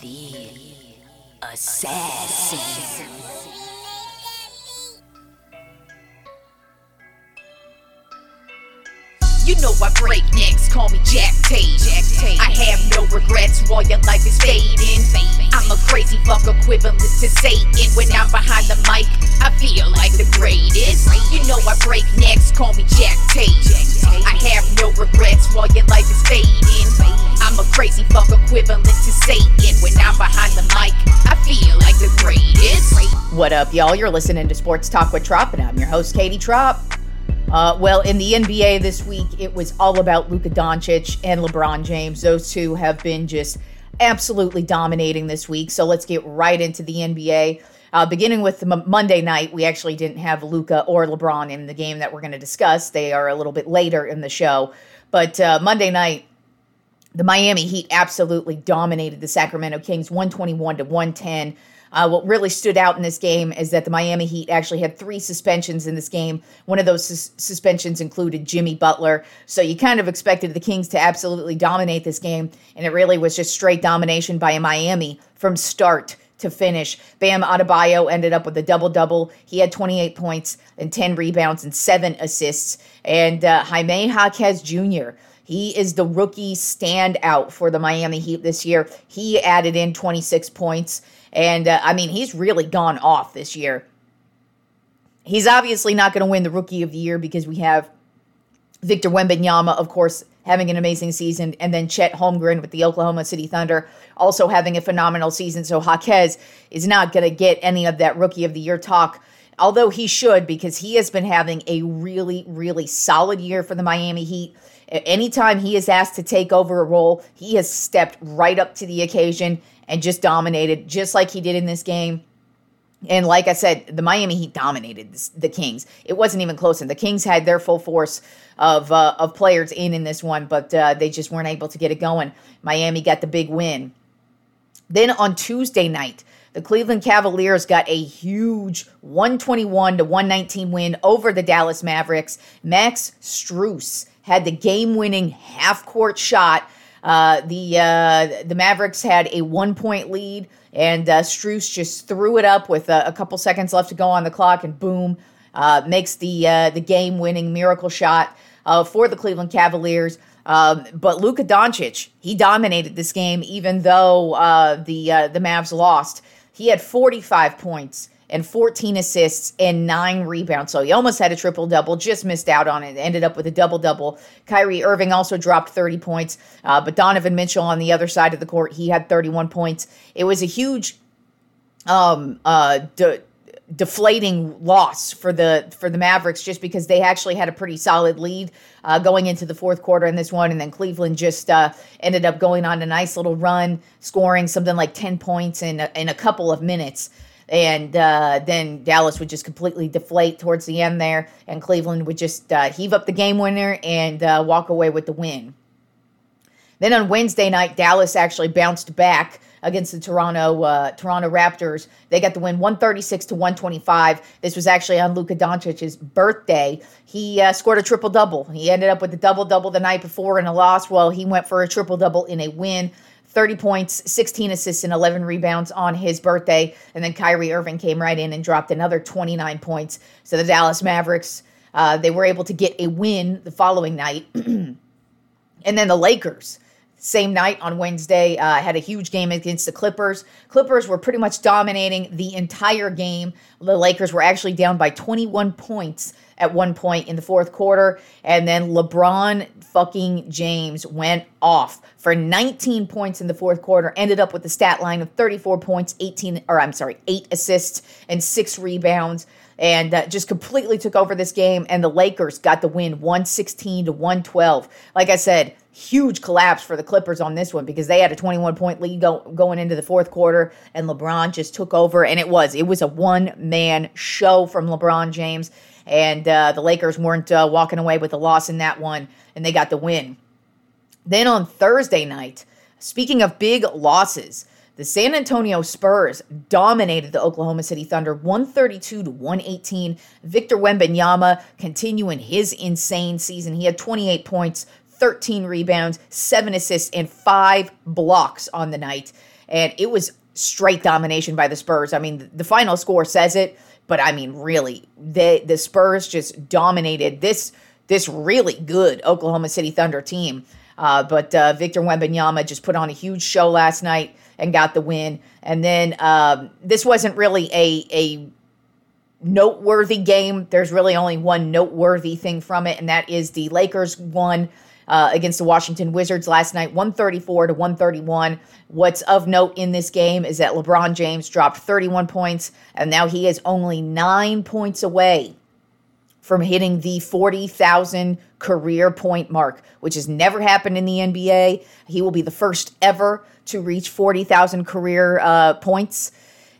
The Assassin. You know I break necks, call me Jack Tate. Jack Tate. I have no regrets while your life is fading. I'm a crazy fuck equivalent to Satan. When I'm behind the mic, I feel like the greatest. You know I break necks, call me Jack Tate. I have no regrets while your life is fading. I'm a crazy fuck equivalent to Satan. When I'm behind the mic, I feel like the greatest. What up, y'all? You're listening to Sports Talk with Tropp, and I'm your host, Katie Tropp. Uh, well, in the NBA this week, it was all about Luka Doncic and LeBron James. Those two have been just absolutely dominating this week. So let's get right into the NBA. Uh, beginning with M- Monday night, we actually didn't have Luka or LeBron in the game that we're going to discuss. They are a little bit later in the show. But uh, Monday night, the Miami Heat absolutely dominated the Sacramento Kings 121 to 110. Uh, what really stood out in this game is that the Miami Heat actually had three suspensions in this game. One of those sus- suspensions included Jimmy Butler. So you kind of expected the Kings to absolutely dominate this game, and it really was just straight domination by Miami from start to finish. Bam Adebayo ended up with a double double. He had 28 points and 10 rebounds and seven assists. And uh, Jaime Jaquez Jr. He is the rookie standout for the Miami Heat this year. He added in 26 points. And uh, I mean, he's really gone off this year. He's obviously not going to win the rookie of the year because we have Victor Wembanyama, of course, having an amazing season, and then Chet Holmgren with the Oklahoma City Thunder also having a phenomenal season. So Jaquez is not going to get any of that rookie of the year talk, although he should because he has been having a really, really solid year for the Miami Heat. Anytime he is asked to take over a role, he has stepped right up to the occasion and just dominated, just like he did in this game. And like I said, the Miami Heat dominated the Kings. It wasn't even close, and the Kings had their full force of uh, of players in in this one, but uh, they just weren't able to get it going. Miami got the big win. Then on Tuesday night, the Cleveland Cavaliers got a huge 121 to 119 win over the Dallas Mavericks. Max Strus had the game-winning half-court shot. Uh, the uh, the Mavericks had a one-point lead, and uh, Strus just threw it up with a, a, couple seconds left to go on the clock, and boom, uh, makes the uh, the game-winning miracle shot uh, for the Cleveland Cavaliers. Um, but Luka Doncic, he dominated this game, even though the the Mavs lost. He had 45 points and 14 assists and nine rebounds. So he almost had a triple double, just missed out on it. Ended up with a double double. Kyrie Irving also dropped 30 points, uh, but Donovan Mitchell on the other side of the court, he had 31 points. It was a huge um, uh, de- deflating loss for the for the Mavericks just because they actually had a pretty solid lead uh, going into the fourth quarter in this one, and then Cleveland just uh, ended up going on a nice little run, scoring something like 10 points in a, in a couple of minutes and uh, then Dallas would just completely deflate towards the end there, and Cleveland would just uh, heave up the game winner and uh, walk away with the win. Then on Wednesday night, Dallas actually bounced back against the Toronto uh, Toronto Raptors. They got the win 136 to 125. This was actually on Luka Doncic's birthday. He uh, scored a triple double. He ended up with a double double the night before in a loss. Well, he went for a triple double in a win. 30 points, 16 assists, and 11 rebounds on his birthday. And then Kyrie Irving came right in and dropped another 29 points. So the Dallas Mavericks, uh, they were able to get a win the following night. and then the Lakers, same night on Wednesday, uh, had a huge game against the Clippers. Clippers were pretty much dominating the entire game. The Lakers were actually down by 21 points at one point in the fourth quarter. And then LeBron fucking James went off for 19 points in the fourth quarter, ended up with the stat line of 34 points, 18, or I'm sorry, eight assists and six rebounds. And uh, just completely took over this game, and the Lakers got the win 116 to 112. Like I said, huge collapse for the Clippers on this one because they had a 21 point lead go, going into the fourth quarter, and LeBron just took over. And it was, it was a one man show from LeBron James and uh, the Lakers weren't uh, walking away with a loss in that one, and they got the win. Then on Thursday night, speaking of big losses, the San Antonio Spurs dominated the Oklahoma City Thunder 132 to 118. Victor Wembanyama continuing his insane season. He had 28 points, 13 rebounds, 7 assists and 5 blocks on the night. and it was straight domination by the Spurs. I mean, the final score says it, but I mean, really, the the Spurs just dominated this this really good Oklahoma City Thunder team. Uh, but uh, Victor Wembanyama just put on a huge show last night and got the win. And then um, this wasn't really a a noteworthy game. There's really only one noteworthy thing from it, and that is the Lakers won uh, against the Washington Wizards last night, 134 to 131. What's of note in this game is that LeBron James dropped 31 points, and now he is only nine points away from hitting the 40,000 career point mark, which has never happened in the NBA. He will be the first ever to reach 40,000 career uh, points.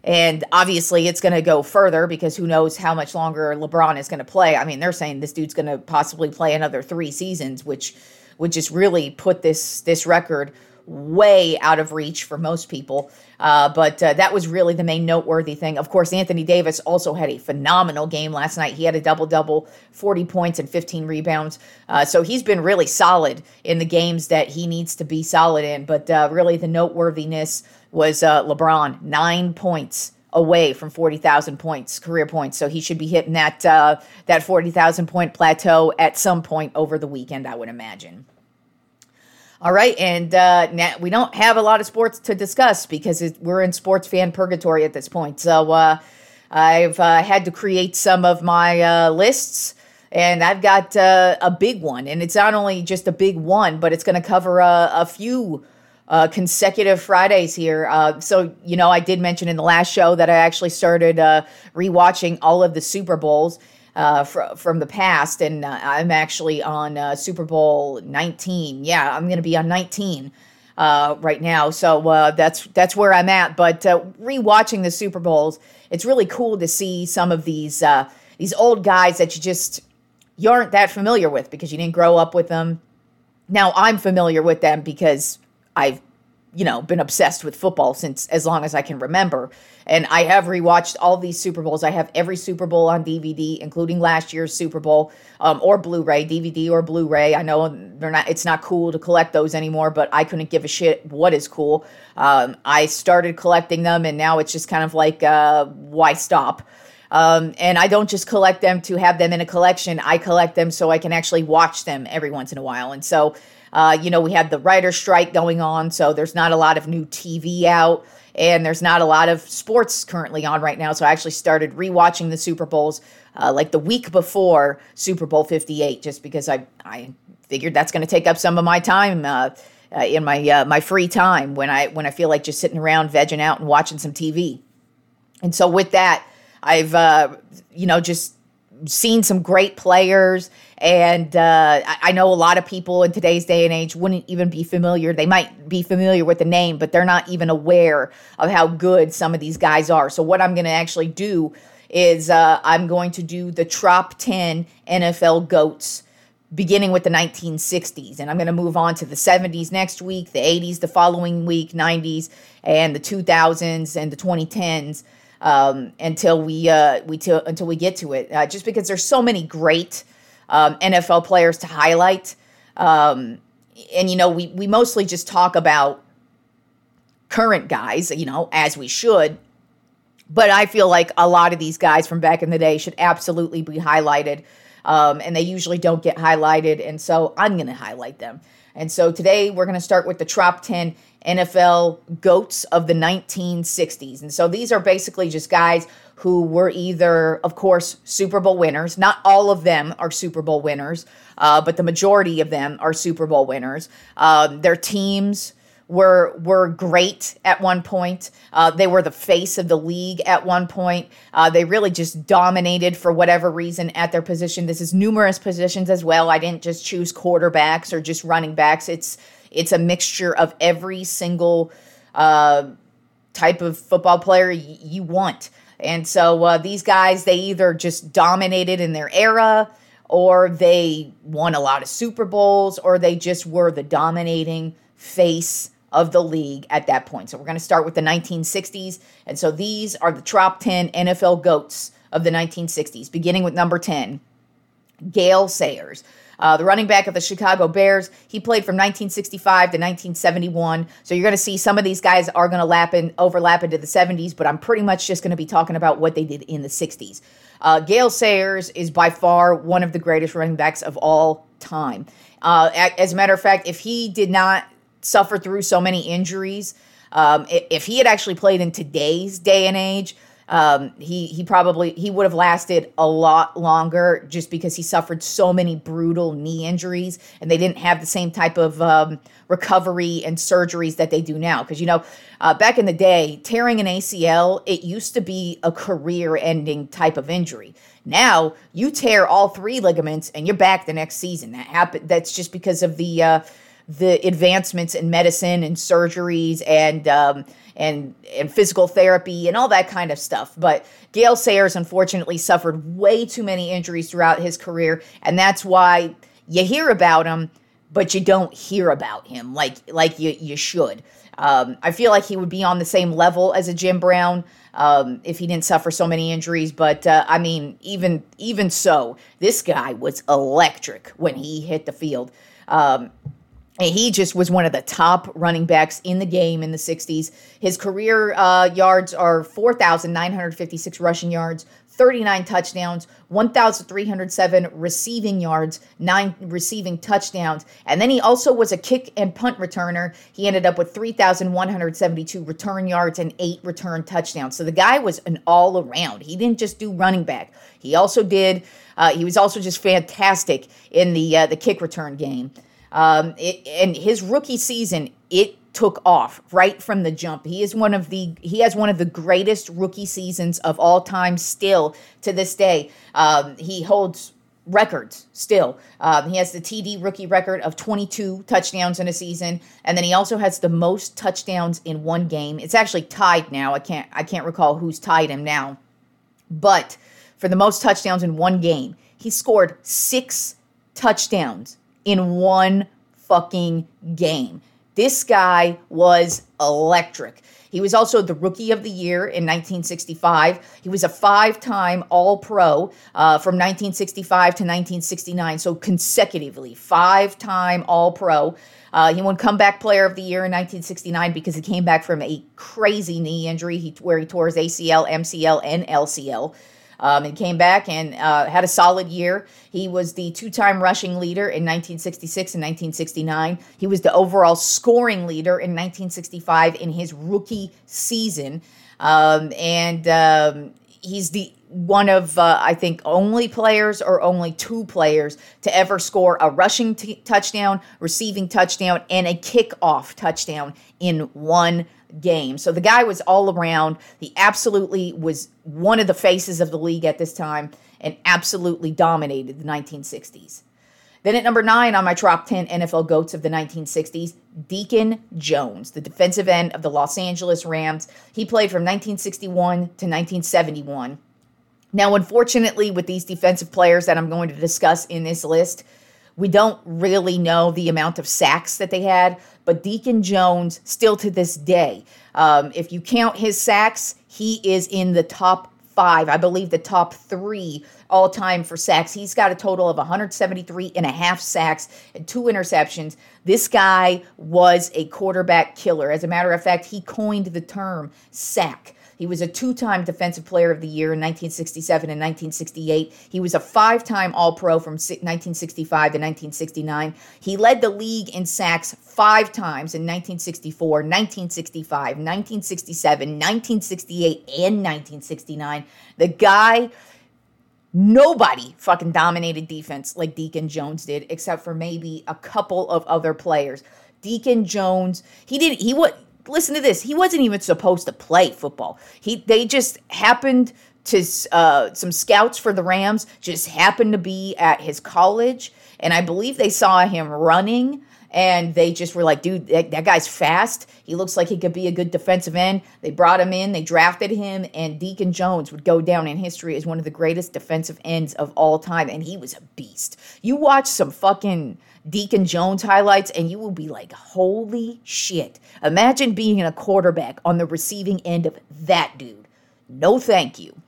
And obviously, it's going to go further because who knows how much longer LeBron is going to play. I mean, they're saying this dude's going to possibly play another three seasons, which would just really put this this record way out of reach for most people. Uh, but uh, that was really the main noteworthy thing. Of course, Anthony Davis also had a phenomenal game last night. He had a double double, 40 points and 15 rebounds. Uh, so he's been really solid in the games that he needs to be solid in. But uh, really, the noteworthiness was uh, LeBron, nine points away from 40,000 points, career points. So he should be hitting that uh, that 40,000 point plateau at some point over the weekend, I would imagine. All right, and uh, now we don't have a lot of sports to discuss because it, we're in sports fan purgatory at this point. So uh, I've uh, had to create some of my uh, lists, and I've got uh, a big one, and it's not only just a big one, but it's going to cover a, a few. Uh, consecutive Fridays here. so, you know, I did mention in the last show that I actually started rewatching all of the Super Bowls uh, fr- from the past, and uh, I'm actually on uh, Super Bowl 19. Yeah, I'm going to be on 19 uh, right now, so uh, that's that's where I'm at. But uh, rewatching the Super Bowls, it's really cool to see some of these these old guys that you just you aren't that familiar with because you didn't grow up with them. Now I'm familiar with them because I've you know, been obsessed with football since as long as I can remember. And I have rewatched all these Super Bowls. I have every Super Bowl on DVD, including last year's Super Bowl, um, or Blu-ray, DVD or Blu-ray. I know they're not. It's not cool to collect those anymore, but I couldn't give a shit what is cool. Um, I started collecting them, and now it's just kind of like, uh, why stop? Um, and I don't just collect them to have them in a collection. I collect them so I can actually watch them every once in a while. And so uh, you know, we had the writer's strike going on, so there's not a lot of new TV out, and there's not a lot of sports currently on right now. So I actually started rewatching the Super Bowls uh, like the week before Super Bowl 58, just because I I figured that's going to take up some of my time. Uh, uh, in my uh, my free time when I when I feel like just sitting around vegging out and watching some TV, and so with that, I've uh, you know just seen some great players and uh, I know a lot of people in today's day and age wouldn't even be familiar. They might be familiar with the name, but they're not even aware of how good some of these guys are. So, what I'm going to actually do is uh, I'm going to do the top 10 NFL GOATs beginning with the 1960s. And I'm going to move on to the 70s next week, the 80s the following week, 90s, and the 2000s and the 2010s. Um, until we uh, we t- until we get to it, uh, just because there's so many great um, NFL players to highlight. Um, and, you know, we, we mostly just talk about current guys, you know, as we should. But I feel like a lot of these guys from back in the day should absolutely be highlighted. Um, and they usually don't get highlighted. And so I'm going to highlight them. And so today we're going to start with the top 10 NFL GOATs of the 1960s. And so these are basically just guys who were either, of course, Super Bowl winners. Not all of them are Super Bowl winners, uh, but the majority of them are Super Bowl winners. Um, their teams were were great at one point. Uh, they were the face of the league at one point. Uh, they really just dominated for whatever reason at their position. This is numerous positions as well. I didn't just choose quarterbacks or just running backs. It's it's a mixture of every single uh, type of football player y- you want. And so uh, these guys, they either just dominated in their era, or they won a lot of Super Bowls, or they just were the dominating face of the league at that point. So we're going to start with the 1960s. And so these are the top 10 NFL GOATs of the 1960s, beginning with number 10, Gale Sayers. Uh, the running back of the Chicago Bears, he played from 1965 to 1971. So you're going to see some of these guys are going to lap in, overlap into the 70s, but I'm pretty much just going to be talking about what they did in the 60s. Uh, Gale Sayers is by far one of the greatest running backs of all time. Uh, as a matter of fact, if he did not suffer through so many injuries, um, if he had actually played in today's day and age, um, he he probably he would have lasted a lot longer just because he suffered so many brutal knee injuries and they didn't have the same type of um, recovery and surgeries that they do now. Because you know, uh, back in the day, tearing an ACL it used to be a career-ending type of injury. Now you tear all three ligaments and you're back the next season. That happen. That's just because of the uh, the advancements in medicine and surgeries and um, and and physical therapy and all that kind of stuff. But Gale Sayers unfortunately suffered way too many injuries throughout his career, and that's why you hear about him, but you don't hear about him like like you you should. Um, I feel like he would be on the same level as a Jim Brown um, if he didn't suffer so many injuries. But uh, I mean, even even so, this guy was electric when he hit the field. Um, he just was one of the top running backs in the game in the 60s. His career uh, yards are 4,956 rushing yards, 39 touchdowns, 1,307 receiving yards, nine receiving touchdowns. And then he also was a kick and punt returner. He ended up with 3,172 return yards and eight return touchdowns. So the guy was an all around. He didn't just do running back, he also did. Uh, he was also just fantastic in the uh, the kick return game. Um, it, and his rookie season, it took off right from the jump. He is one of the he has one of the greatest rookie seasons of all time. Still to this day, um, he holds records still. Um, he has the TD rookie record of 22 touchdowns in a season, and then he also has the most touchdowns in one game. It's actually tied now. I can't I can't recall who's tied him now, but for the most touchdowns in one game, he scored six touchdowns in one fucking game. This guy was electric. He was also the Rookie of the Year in 1965. He was a five time All Pro uh, from 1965 to 1969, so consecutively, five time All Pro. Uh, he won Comeback Player of the Year in 1969 because he came back from a crazy knee injury he, where he tore his ACL, MCL, and LCL. Um, he came back and uh, had a solid year. He was the two time rushing leader in 1966 and 1969. He was the overall scoring leader in 1965 in his rookie season. Um, and um, he's the one of uh, I think only players or only two players to ever score a rushing t- touchdown, receiving touchdown, and a kickoff touchdown in one game. So the guy was all around. He absolutely was one of the faces of the league at this time and absolutely dominated the 1960s. Then at number nine on my top 10 NFL GOATs of the 1960s, Deacon Jones, the defensive end of the Los Angeles Rams. He played from 1961 to 1971. Now, unfortunately, with these defensive players that I'm going to discuss in this list, we don't really know the amount of sacks that they had, but Deacon Jones, still to this day, um, if you count his sacks, he is in the top five, I believe the top three all time for sacks. He's got a total of 173 and a half sacks and two interceptions. This guy was a quarterback killer. As a matter of fact, he coined the term sack. He was a two time Defensive Player of the Year in 1967 and 1968. He was a five time All Pro from 1965 to 1969. He led the league in sacks five times in 1964, 1965, 1967, 1968, and 1969. The guy nobody fucking dominated defense like Deacon Jones did, except for maybe a couple of other players. Deacon Jones, he did he what listen to this. He wasn't even supposed to play football. He they just happened to uh, some scouts for the Rams just happened to be at his college, and I believe they saw him running. And they just were like, dude, that, that guy's fast. He looks like he could be a good defensive end. They brought him in, they drafted him, and Deacon Jones would go down in history as one of the greatest defensive ends of all time. And he was a beast. You watch some fucking Deacon Jones highlights, and you will be like, holy shit. Imagine being a quarterback on the receiving end of that dude. No, thank you.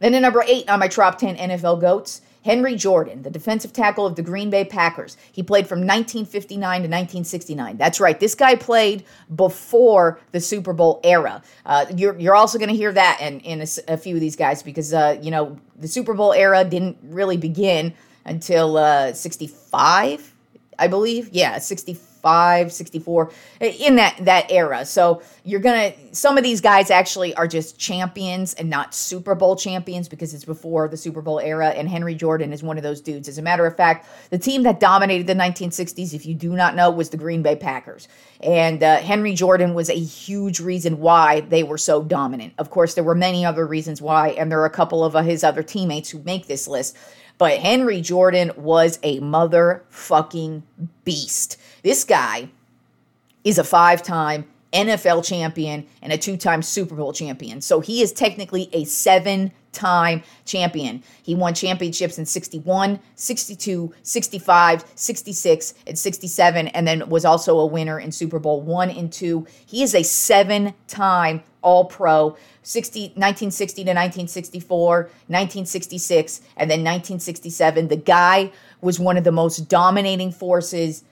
Then at number eight on my top 10 NFL GOATs Henry Jordan, the defensive tackle of the Green Bay Packers. He played from 1959 to 1969. That's right. This guy played before the Super Bowl era. Uh, you're, you're also going to hear that in, in a, a, few of these guys because, uh, you know, the Super Bowl era didn't really begin until uh, 65, I believe. Yeah, 65 65, 64 in that that era. So you're going to some of these guys actually are just champions and not Super Bowl champions because it's before the Super Bowl era and Henry Jordan is one of those dudes. As a matter of fact, the team that dominated the 1960s if you do not know was the Green Bay Packers. And uh, Henry Jordan was a huge reason why they were so dominant. Of course, there were many other reasons why and there are a couple of uh, his other teammates who make this list. But Henry Jordan was a motherfucking beast. This guy is a five time NFL champion and a two time Super Bowl champion. So he is technically a seven time champion. He won championships in 61, 62, 65, 66, and 67, and then was also a winner in Super Bowl one and two. He is a seven time All Pro. 60, 1960 to 1964, 1966, and then 1967. The guy was one of the most dominating forces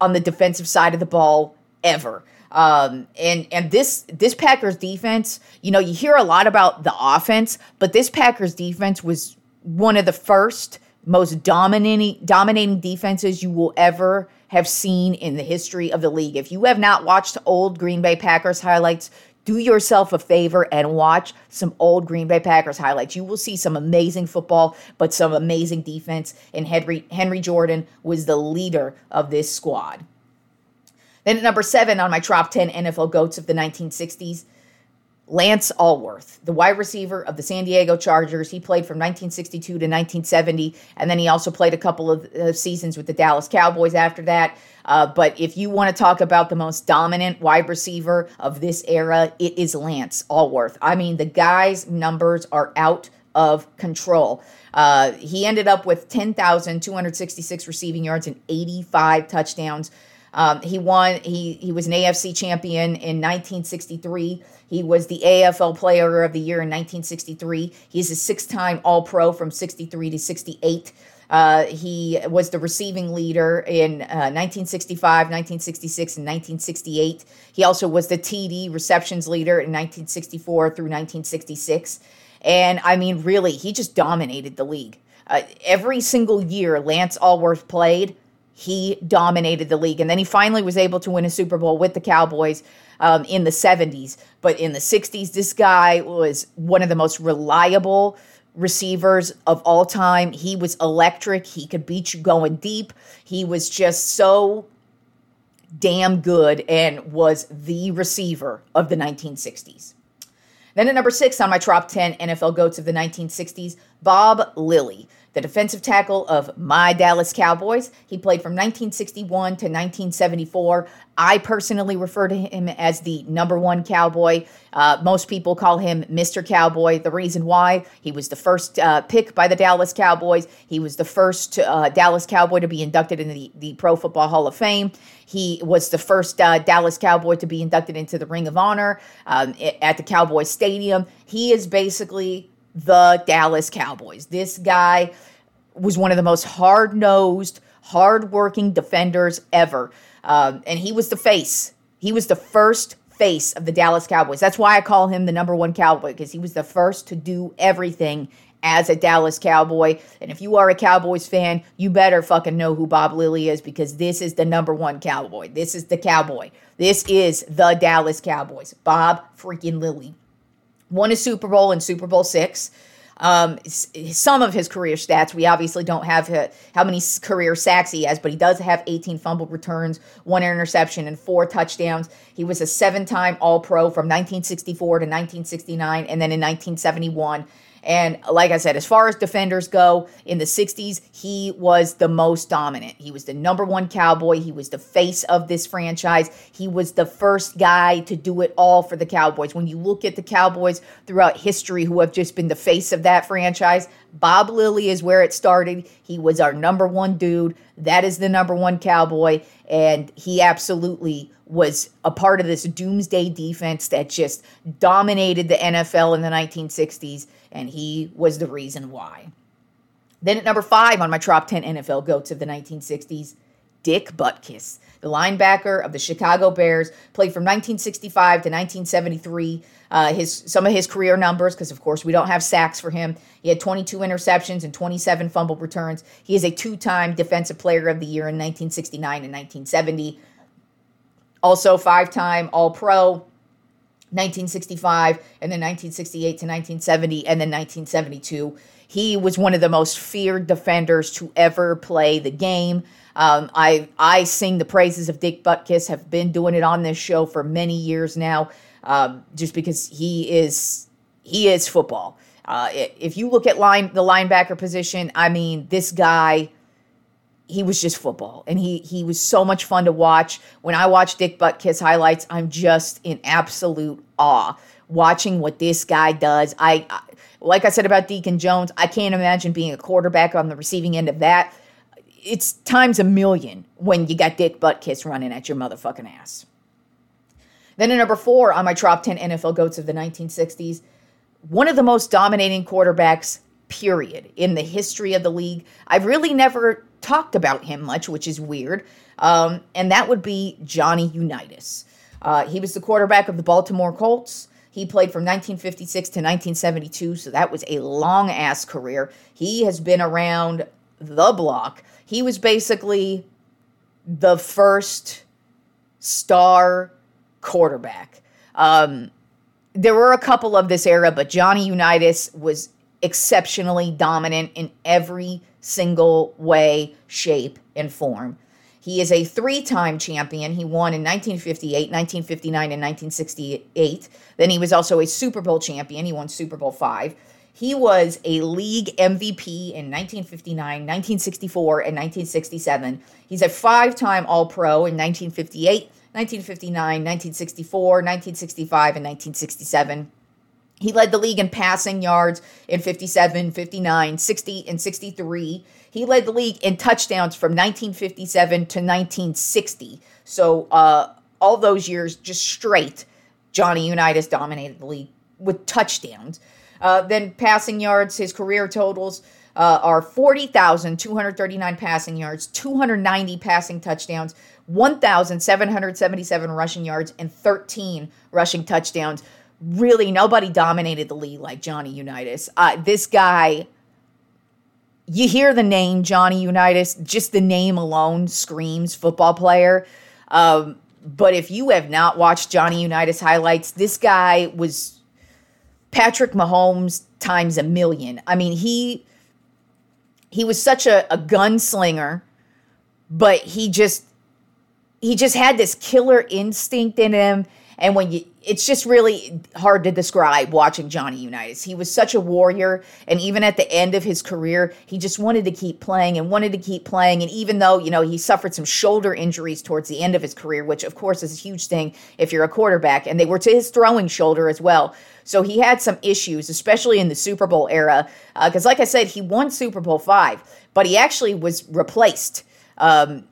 on the defensive side of the ball ever. Um, and and this this Packers defense, you know, you hear a lot about the offense, but this Packers defense was one of the first most dominating dominating defenses you will ever have seen in the history of the league. If you have not watched old Green Bay Packers highlights, do yourself a favor and watch some old Green Bay Packers highlights. You will see some amazing football, but some amazing defense. And Henry, Henry Jordan was the leader of this squad. Then at number seven on my top 10 NFL GOATs of the 1960s, Lance Alworth, the wide receiver of the San Diego Chargers. He played from 1962 to 1970, and then he also played a couple of uh, seasons with the Dallas Cowboys after that. Uh, but if you want to talk about the most dominant wide receiver of this era, it is Lance Alworth. I mean, the guy's numbers are out of control. Uh, he ended up with 10,266 receiving yards and 85 touchdowns. Um, he won. He he was an AFC champion in 1963. He was the AFL Player of the Year in 1963. He's a six-time All-Pro from 63 to 68. Uh, he was the receiving leader in uh, 1965, 1966, and 1968. He also was the TD receptions leader in 1964 through 1966. And I mean, really, he just dominated the league. Uh, every single year Lance Alworth played, he dominated the league. And then he finally was able to win a Super Bowl with the Cowboys um, in the 70s. But in the 60s, this guy was one of the most reliable receivers of all time. He was electric. He could beat you going deep. He was just so damn good and was the receiver of the 1960s. Then at number six on my top 10 NFL GOATs of the 1960s, Bob Lilly the defensive tackle of my Dallas Cowboys. He played from 1961 to 1974. I personally refer to him as the number one cowboy. Uh, most people call him Mr. Cowboy. The reason why he was the first uh, pick by the Dallas Cowboys, he was the first uh, Dallas Cowboy to be inducted into the, the Pro Football Hall of Fame. He was the first uh, Dallas Cowboy to be inducted into the Ring of Honor um, at the Cowboys Stadium. He is basically the Dallas Cowboys. This guy was one of the most hard nosed, hard working defenders ever. Um, and he was the face. He was the first face of the Dallas Cowboys. That's why I call him the number one Cowboy, because he was the first to do everything as a Dallas Cowboy. And if you are a Cowboys fan, you better fucking know who Bob Lilly is because this is the number one Cowboy. This is the Cowboy. This is the Dallas Cowboys. Bob freaking Lilly won a Super Bowl in Super Bowl six. Um, some of his career stats, we obviously don't have uh, how many career sacks he has, but he does have 18 fumble returns, one interception, and four touchdowns. He was a seven time All Pro from 1964 to 1969, and then in 1971 and like I said, as far as defenders go, in the 60s, he was the most dominant. He was the number one cowboy. He was the face of this franchise. He was the first guy to do it all for the Cowboys. When you look at the Cowboys throughout history who have just been the face of that franchise, Bob Lilly is where it started. He was our number one dude. That is the number one cowboy. And he absolutely was a part of this doomsday defense that just dominated the NFL in the 1960s and he was the reason why. Then at number five on my top 10 NFL GOATs of the 1960s, Dick Butkus, the linebacker of the Chicago Bears, played from 1965 to 1973. Uh, his some of his career numbers, because of course we don't have sacks for him. He had 22 interceptions and 27 fumble returns. He is a two-time Defensive Player of the Year in 1969 and 1970. Also five-time All-Pro. 1965 and then 1968 to 1970 and then 1972 he was one of the most feared defenders to ever play the game um, I I sing the praises of Dick Butkus. Have been doing it on this show for many years now, um, just because he is he is football. Uh, if you look at line the linebacker position, I mean, this guy, he was just football, and he he was so much fun to watch. When I watch Dick Butkus highlights, I'm just in absolute awe watching what this guy does. I, I like I said about Deacon Jones, I can't imagine being a quarterback on the receiving end of that it's times a million when you got Dick Butkus running at your motherfucking ass. Then at number four on my top 10 NFL GOATs of the 1960s, one of the most dominating quarterbacks, period, in the history of the league. I've really never talked about him much, which is weird. Um, and that would be Johnny Unitas. Uh, he was the quarterback of the Baltimore Colts. He played from 1956 to 1972, so that was a long ass career. He has been around the block. He was basically the first star quarterback. Um, there were a couple of this era, but Johnny Unitas was exceptionally dominant in every single way, shape, and form. He is a three time champion. He won in 1958, 1959, and 1968. Then he was also a Super Bowl champion. He won Super Bowl five. He was a league MVP in 1959, 1964, and 1967. He's a five time All Pro in 1958, 1959, 1964, 1965, and 1967. He led the league in passing yards in 57, 59, 60, and 63. He led the league in touchdowns from 1957 to 1960. So, uh, all those years just straight, Johnny Unitas dominated the league with touchdowns. Uh, then passing yards, his career totals uh, are 40,239 passing yards, 290 passing touchdowns, 1,777 rushing yards, and 13 rushing touchdowns. Really, nobody dominated the league like Johnny Unitas. Uh, this guy, you hear the name Johnny Unitas, just the name alone screams football player. Um, but if you have not watched Johnny Unitas highlights, this guy was Patrick Mahomes times a million. I mean, he he was such a, a gunslinger, but he just he just had this killer instinct in him. And when you it's just really hard to describe watching Johnny Unitas. He was such a warrior, and even at the end of his career, he just wanted to keep playing and wanted to keep playing. And even though you know he suffered some shoulder injuries towards the end of his career, which of course is a huge thing if you're a quarterback, and they were to his throwing shoulder as well. So he had some issues, especially in the Super Bowl era, because uh, like I said, he won Super Bowl five, but he actually was replaced um,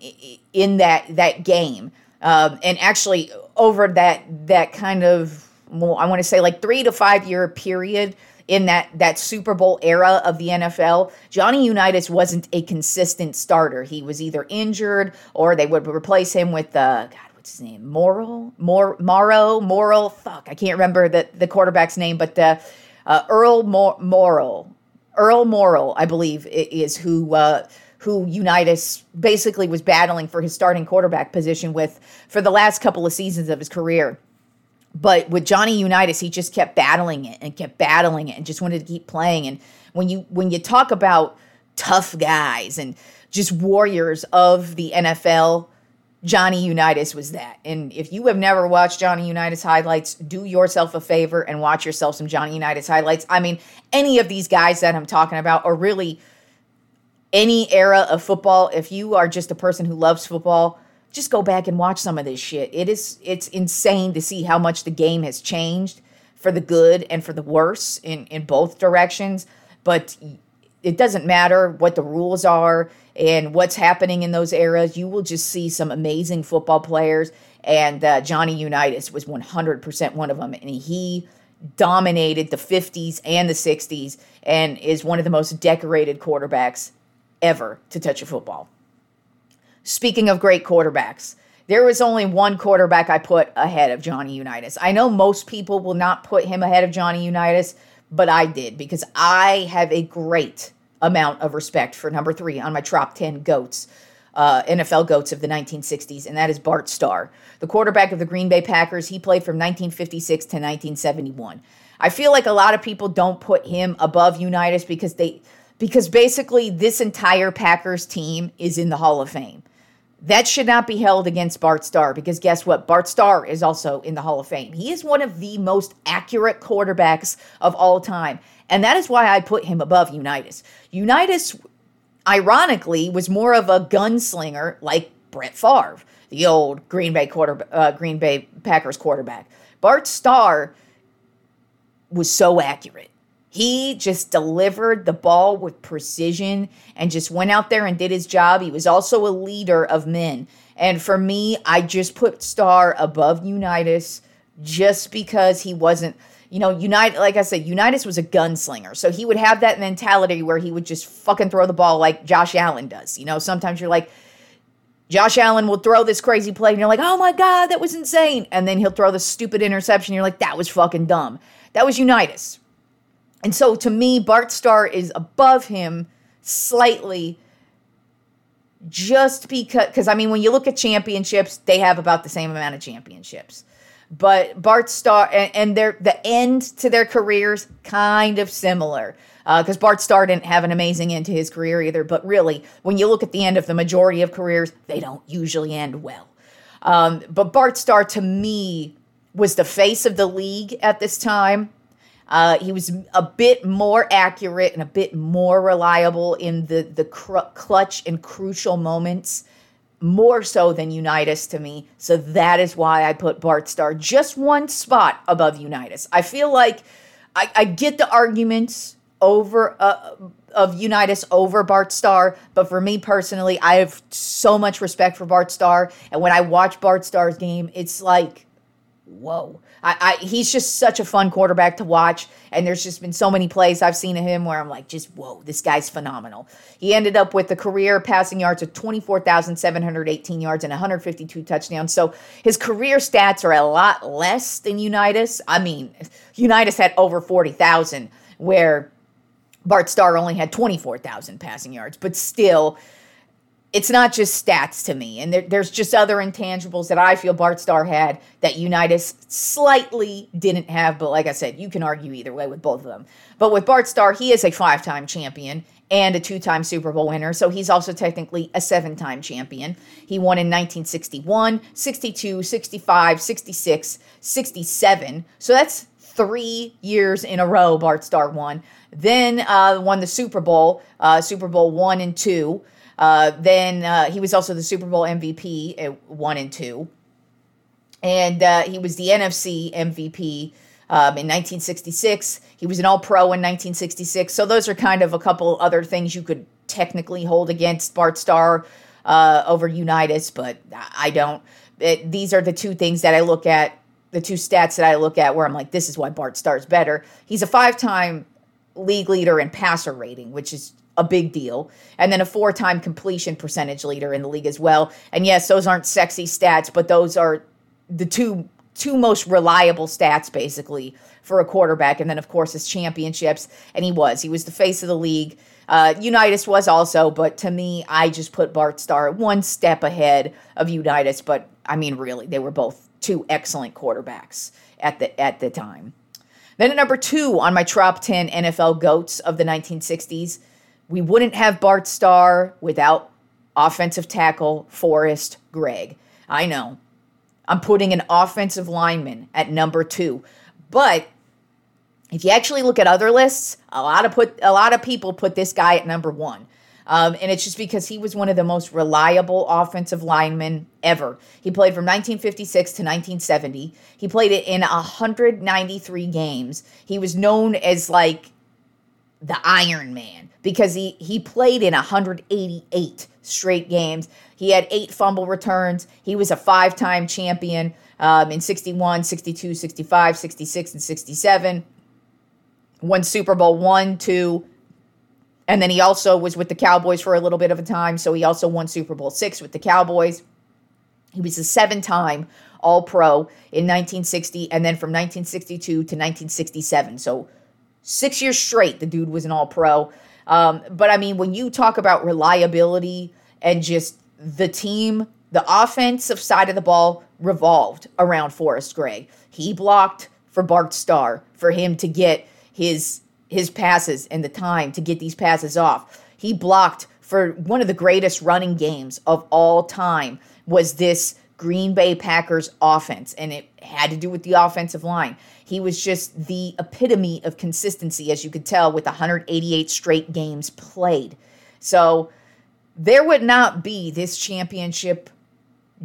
in that that game. Um, and actually, over that that kind of well, I want to say like three to five year period in that that Super Bowl era of the NFL, Johnny Unitas wasn't a consistent starter. He was either injured or they would replace him with uh, God, what's his name? Moral, Mor- Morrow, Moral. Fuck, I can't remember the the quarterback's name, but uh, uh, Earl Mor- Earl Morrall, I believe, is who. Uh, who Unitas basically was battling for his starting quarterback position with for the last couple of seasons of his career. But with Johnny Unitas, he just kept battling it and kept battling it and just wanted to keep playing. And when you when you talk about tough guys and just warriors of the NFL, Johnny Unitas was that. And if you have never watched Johnny Unitas highlights, do yourself a favor and watch yourself some Johnny Unitas highlights. I mean, any of these guys that I'm talking about are really any era of football, if you are just a person who loves football, just go back and watch some of this shit. It is it's insane to see how much the game has changed for the good and for the worse in in both directions, but it doesn't matter what the rules are and what's happening in those eras. You will just see some amazing football players, and uh, Johnny Unitas was 100% one of them, and he dominated the 50s and the 60s and is one of the most decorated quarterbacks ever to touch a football. Speaking of great quarterbacks, there was only one quarterback I put ahead of Johnny Unitas. I know most people will not put him ahead of Johnny Unitas, but I did because I have a great amount of respect for number three on my top 10 GOATs, uh, NFL GOATs of the 1960s, and that is Bart Starr, the quarterback of the Green Bay Packers. He played from 1956 to 1971. I feel like a lot of people don't put him above Unitas because they because basically this entire Packers team is in the Hall of Fame. That should not be held against Bart Starr because guess what? Bart Starr is also in the Hall of Fame. He is one of the most accurate quarterbacks of all time. And that is why I put him above Unitas. Unitas, ironically, was more of a gunslinger like Brett Favre, the old Green Bay quarter, uh, Green Bay Packers quarterback. Bart Starr was so accurate. He just delivered the ball with precision and just went out there and did his job. He was also a leader of men. And for me, I just put Starr above Unitas just because he wasn't, you know, United, like I said, Unitas was a gunslinger. So he would have that mentality where he would just fucking throw the ball like Josh Allen does. You know, sometimes you're like, Josh Allen will throw this crazy play and you're like, oh my God, that was insane. And then he'll throw the stupid interception. You're like, that was fucking dumb. That was Unitas. And so to me, Bart Starr is above him slightly just because because I mean when you look at championships, they have about the same amount of championships. But Bart Starr and, and their the end to their careers kind of similar. Because uh, Bart Starr didn't have an amazing end to his career either. But really, when you look at the end of the majority of careers, they don't usually end well. Um, but Bart Starr, to me, was the face of the league at this time. Uh, he was a bit more accurate and a bit more reliable in the the cr- clutch and crucial moments, more so than Unitas to me. So that is why I put Bart Starr just one spot above Unitas. I feel like I, I get the arguments over uh, of Unitas over Bart Starr, but for me personally, I have so much respect for Bart Starr, and when I watch Bart Starr's game, it's like, whoa I, I, he's just such a fun quarterback to watch. And there's just been so many plays I've seen of him where I'm like, just whoa, this guy's phenomenal. He ended up with a career passing yards of 24,718 yards and 152 touchdowns. So his career stats are a lot less than Unitas. I mean, Unitas had over 40,000, where Bart Starr only had 24,000 passing yards, but still it's not just stats to me. And there, there's just other intangibles that I feel Bart Starr had that Unitas slightly didn't have. But like I said, you can argue either way with both of them. But with Bart Starr, he is a five time champion and a two time Super Bowl winner. So he's also technically a seven time champion. He won in 1961, 62, 65, 66, 67. So that's three years in a row Bart Starr won. Then uh, won the Super Bowl, uh, Super Bowl one and two. Uh, then uh, he was also the Super Bowl MVP at one and two. And uh, he was the NFC MVP um, in 1966. He was an All Pro in 1966. So those are kind of a couple other things you could technically hold against Bart Starr uh, over Unitas, but I don't. It, these are the two things that I look at, the two stats that I look at where I'm like, this is why Bart Starr's better. He's a five time league leader in passer rating, which is a big deal. And then a four time completion percentage leader in the league as well. And yes, those aren't sexy stats, but those are the two two most reliable stats basically for a quarterback. And then of course his championships. And he was. He was the face of the league. Uh, Unitas was also, but to me, I just put Bart Starr one step ahead of Unitas. But I mean, really, they were both two excellent quarterbacks at the at the time. Then at number two on my top 10 NFL GOATs of the 1960s, we wouldn't have Bart Starr without offensive tackle Forrest Gregg. I know. I'm putting an offensive lineman at number two. But if you actually look at other lists, a lot of put a lot of people put this guy at number one. Um, and it's just because he was one of the most reliable offensive linemen ever. He played from 1956 to 1970. He played it in 193 games. He was known as like the Iron Man because he he played in 188 straight games. He had eight fumble returns. He was a five-time champion. um, in 61, 62, 65, 66, and 67. Won Super Bowl one, two, and then he also was with the Cowboys for a little bit of a time. So he also won Super Bowl six with the Cowboys. He was a seven time All Pro in 1960, and then from 1962 to 1967. So six years straight, the dude was an All Pro. Um, but I mean, when you talk about reliability and just the team, the offensive side of the ball revolved around Forrest Gregg. He blocked for Bart Starr for him to get his his passes and the time to get these passes off. He blocked for one of the greatest running games of all time was this Green Bay Packers offense and it had to do with the offensive line. He was just the epitome of consistency as you could tell with 188 straight games played. So there would not be this championship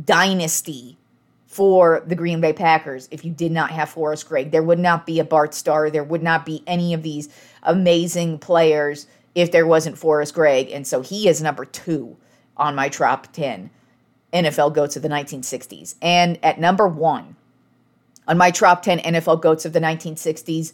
dynasty for the Green Bay Packers if you did not have Forrest Gregg. There would not be a Bart Starr. There would not be any of these amazing players if there wasn't Forrest Gregg. And so he is number two on my top 10 NFL GOATs of the 1960s. And at number one on my top 10 NFL GOATs of the 1960s,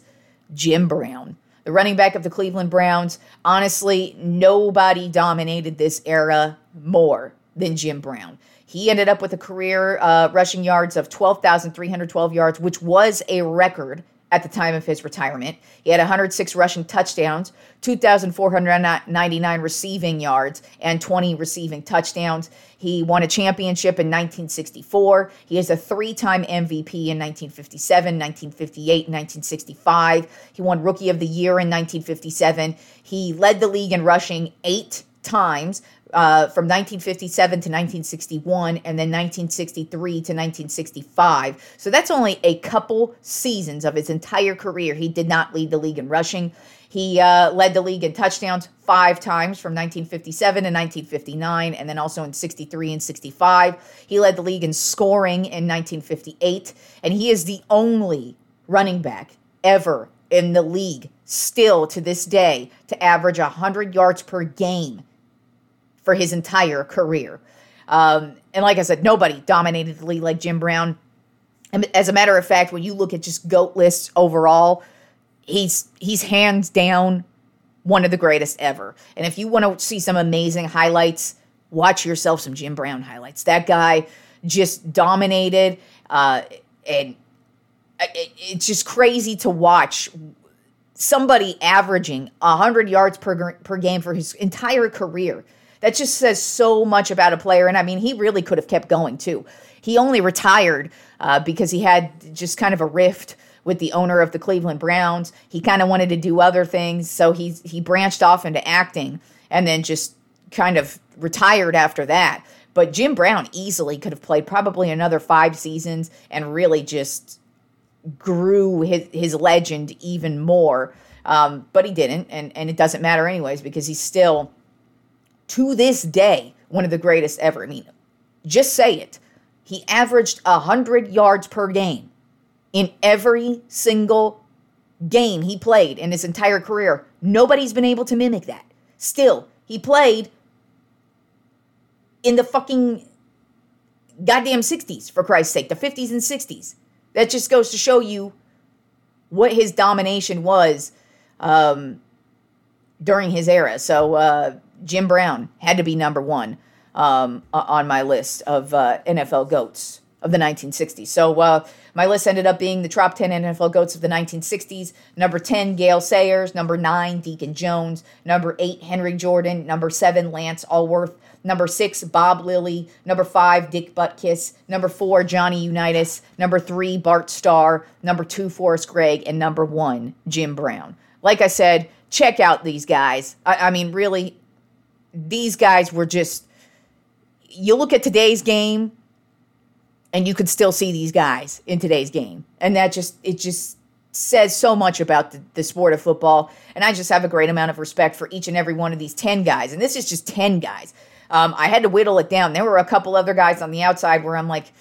Jim Brown the running back of the Cleveland Browns. Honestly, nobody dominated this era more than Jim Brown. He ended up with a career uh, rushing yards of 12,312 yards, which was a record at the time of his retirement. He had 106 rushing touchdowns, 2,499 receiving yards, and 20 receiving touchdowns. He won a championship in 1964. He is a three time MVP in 1957, 1958, 1965. He won Rookie of the Year in 1957. He led the league in rushing eight times uh, from 1957 to 1961 and then 1963 to 1965. So that's only a couple seasons of his entire career. He did not lead the league in rushing. He uh, led the league in touchdowns five times from 1957 to 1959, and then also in 63 and 65. He led the league in scoring in 1958, and he is the only running back ever in the league, still to this day, to average 100 yards per game for his entire career. Um, and like I said, nobody dominated the league like Jim Brown. And as a matter of fact, when you look at just GOAT lists overall, he's he's hands down one of the greatest ever. And if you want to see some amazing highlights, watch yourself some Jim Brown highlights. That guy just dominated, uh, and it, it's just crazy to watch somebody averaging 100 yards per, per game for his entire career. That just says so much about a player. And I mean, he really could have kept going too. He only retired uh, because he had just kind of a rift with the owner of the Cleveland Browns. He kind of wanted to do other things, so he he branched off into acting and then just kind of retired after that. But Jim Brown easily could have played probably another 5 seasons and really just grew his his legend even more. Um, but he didn't, and and it doesn't matter anyways because he's still to this day, one of the greatest ever. I mean, just say it. He averaged 100 yards per game in every single game he played in his entire career. Nobody's been able to mimic that. Still, he played in the fucking goddamn 60s, for Christ's sake, the 50s and 60s. That just goes to show you what his domination was um, during his era. So, uh, Jim Brown had to be number one um, on my list of uh, NFL GOATs of the 1960s. So uh, my list ended up being the top 10 NFL GOATs of the 1960s. Number 10, Gale Sayers. Number 9, Deacon Jones. Number 8, Henry Jordan. Number 7, Lance Alworth. Number 6, Bob Lilly. Number 5, Dick Butkus. Number 4, Johnny Unitas. Number 3, Bart Starr. Number 2, Forrest Gregg. And number 1, Jim Brown. Like I said, check out these guys. I, I mean, really, these guys were just you look at today's game and you could still see these guys in today's game. And that just it just says so much about the, the sport of football. And i just have a great amount of respect for each and every one of these 10 guys. And this is just 10 guys. Um, i had to whittle it down. There were a couple other guys on the outside where i'm like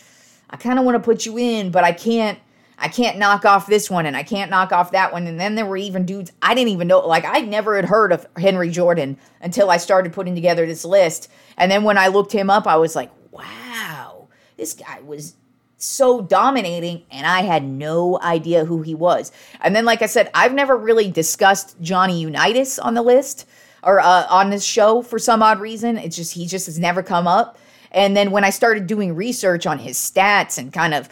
i kind of want to put you in but i can't I can't knock off this one and I can't knock off that one. And then there were even dudes I didn't even know. Like, I never had heard of Henry Jordan until I started putting together this list. And then when I looked him up, I was like, wow, this guy was so dominating, and I had no idea who he was. And then, like I said, I've never really discussed Johnny Unitas on the list or uh, on this show for some odd reason. It's just he just has never come up. And then when I started doing research on his stats and kind of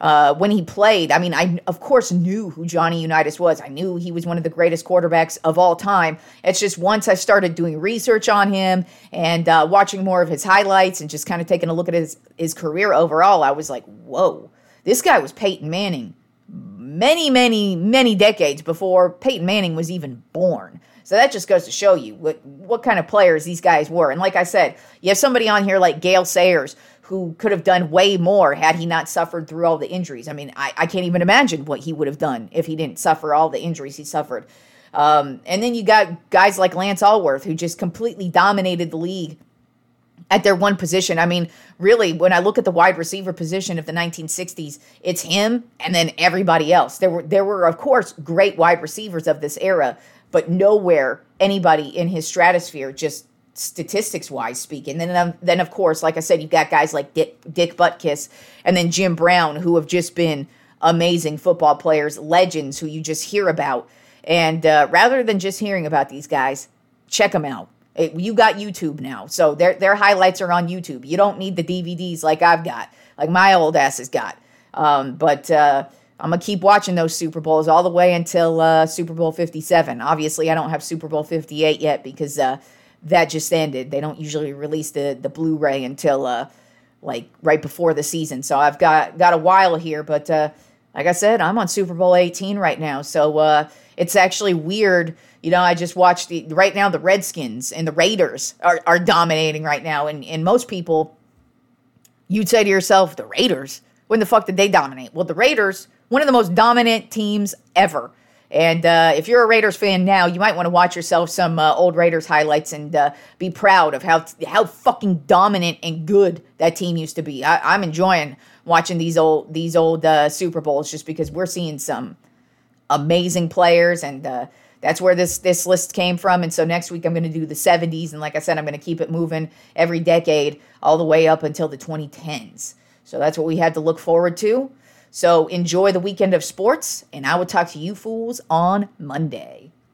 uh, when he played, I mean, I of course knew who Johnny Unitas was. I knew he was one of the greatest quarterbacks of all time. It's just once I started doing research on him and uh, watching more of his highlights and just kind of taking a look at his his career overall, I was like, whoa, this guy was Peyton Manning many, many, many decades before Peyton Manning was even born. So that just goes to show you what what kind of players these guys were. And like I said, you have somebody on here like Gale Sayers who could have done way more had he not suffered through all the injuries. I mean, I, I can't even imagine what he would have done if he didn't suffer all the injuries he suffered. Um, and then you got guys like Lance Alworth who just completely dominated the league at their one position. I mean, really, when I look at the wide receiver position of the 1960s, it's him and then everybody else. There were there were of course great wide receivers of this era, but nowhere anybody in his stratosphere just statistics wise speaking. Then, um, then of course, like I said, you've got guys like Dick, Dick Butkus and then Jim Brown, who have just been amazing football players, legends who you just hear about. And uh, rather than just hearing about these guys, check them out. It, you got YouTube now, so their their highlights are on YouTube. You don't need the DVDs like I've got, like my old ass has got. Um, but uh, I'm gonna keep watching those Super Bowls all the way until uh, Super Bowl 57. Obviously, I don't have Super Bowl 58 yet because uh, that just ended. They don't usually release the the Blu-ray until uh, like right before the season. So I've got got a while here, but uh, like I said, I'm on Super Bowl 18 right now. So uh, it's actually weird. You know, I just watched the right now the Redskins and the Raiders are, are dominating right now, and and most people, you'd say to yourself, the Raiders. When the fuck did they dominate? Well, the Raiders, one of the most dominant teams ever. And uh, if you're a Raiders fan now, you might want to watch yourself some uh, old Raiders highlights and uh, be proud of how how fucking dominant and good that team used to be. I, am enjoying watching these old these old uh, Super Bowls just because we're seeing some amazing players, and uh, that's where this this list came from. And so next week I'm going to do the 70s, and like I said, I'm going to keep it moving every decade all the way up until the 2010s. So that's what we had to look forward to. So enjoy the weekend of sports, and I will talk to you fools on Monday.